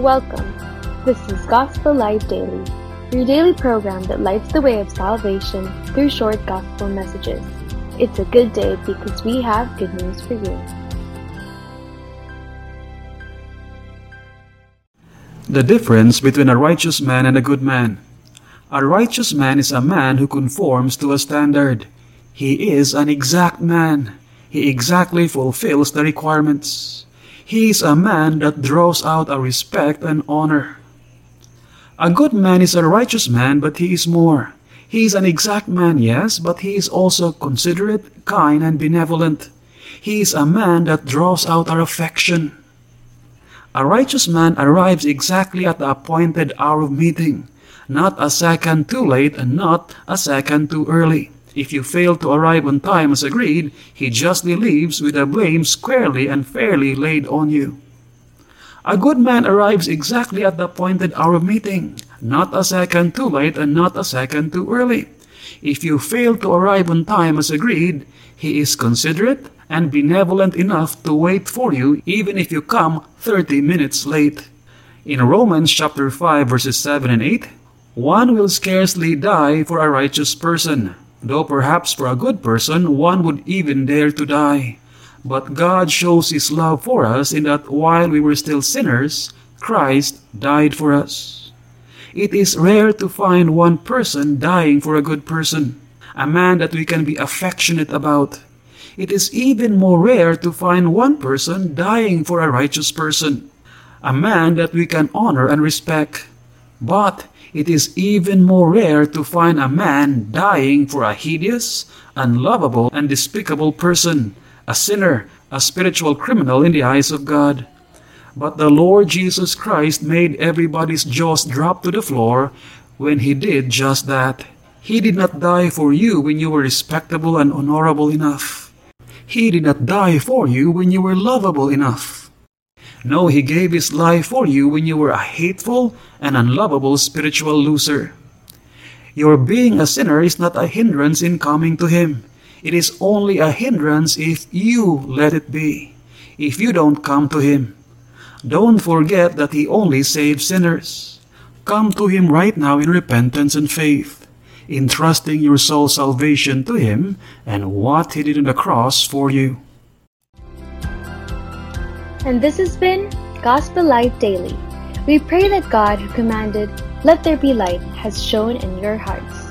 Welcome. This is Gospel Light Daily, your daily program that lights the way of salvation through short gospel messages. It's a good day because we have good news for you. The difference between a righteous man and a good man. A righteous man is a man who conforms to a standard. He is an exact man. He exactly fulfills the requirements. He is a man that draws out a respect and honor. A good man is a righteous man, but he is more. He is an exact man, yes, but he is also considerate, kind, and benevolent. He is a man that draws out our affection. A righteous man arrives exactly at the appointed hour of meeting, not a second too late and not a second too early. If you fail to arrive on time as agreed, he justly leaves with the blame squarely and fairly laid on you. A good man arrives exactly at the appointed hour of meeting, not a second too late and not a second too early. If you fail to arrive on time as agreed, he is considerate and benevolent enough to wait for you even if you come 30 minutes late. In Romans chapter 5 verses 7 and 8, one will scarcely die for a righteous person, though perhaps for a good person one would even dare to die. But God shows his love for us in that while we were still sinners, Christ died for us. It is rare to find one person dying for a good person, a man that we can be affectionate about. It is even more rare to find one person dying for a righteous person, a man that we can honor and respect. But it is even more rare to find a man dying for a hideous, unlovable, and despicable person, a sinner, a spiritual criminal in the eyes of God. But the Lord Jesus Christ made everybody's jaws drop to the floor when he did just that. He did not die for you when you were respectable and honorable enough. He did not die for you when you were lovable enough. No, He gave His life for you when you were a hateful and unlovable spiritual loser. Your being a sinner is not a hindrance in coming to Him. It is only a hindrance if you let it be, if you don't come to Him. Don't forget that He only saves sinners. Come to Him right now in repentance and faith, entrusting your soul's salvation to Him and what He did on the cross for you. And this has been Gospel Light Daily. We pray that God, who commanded, Let there be light, has shone in your hearts.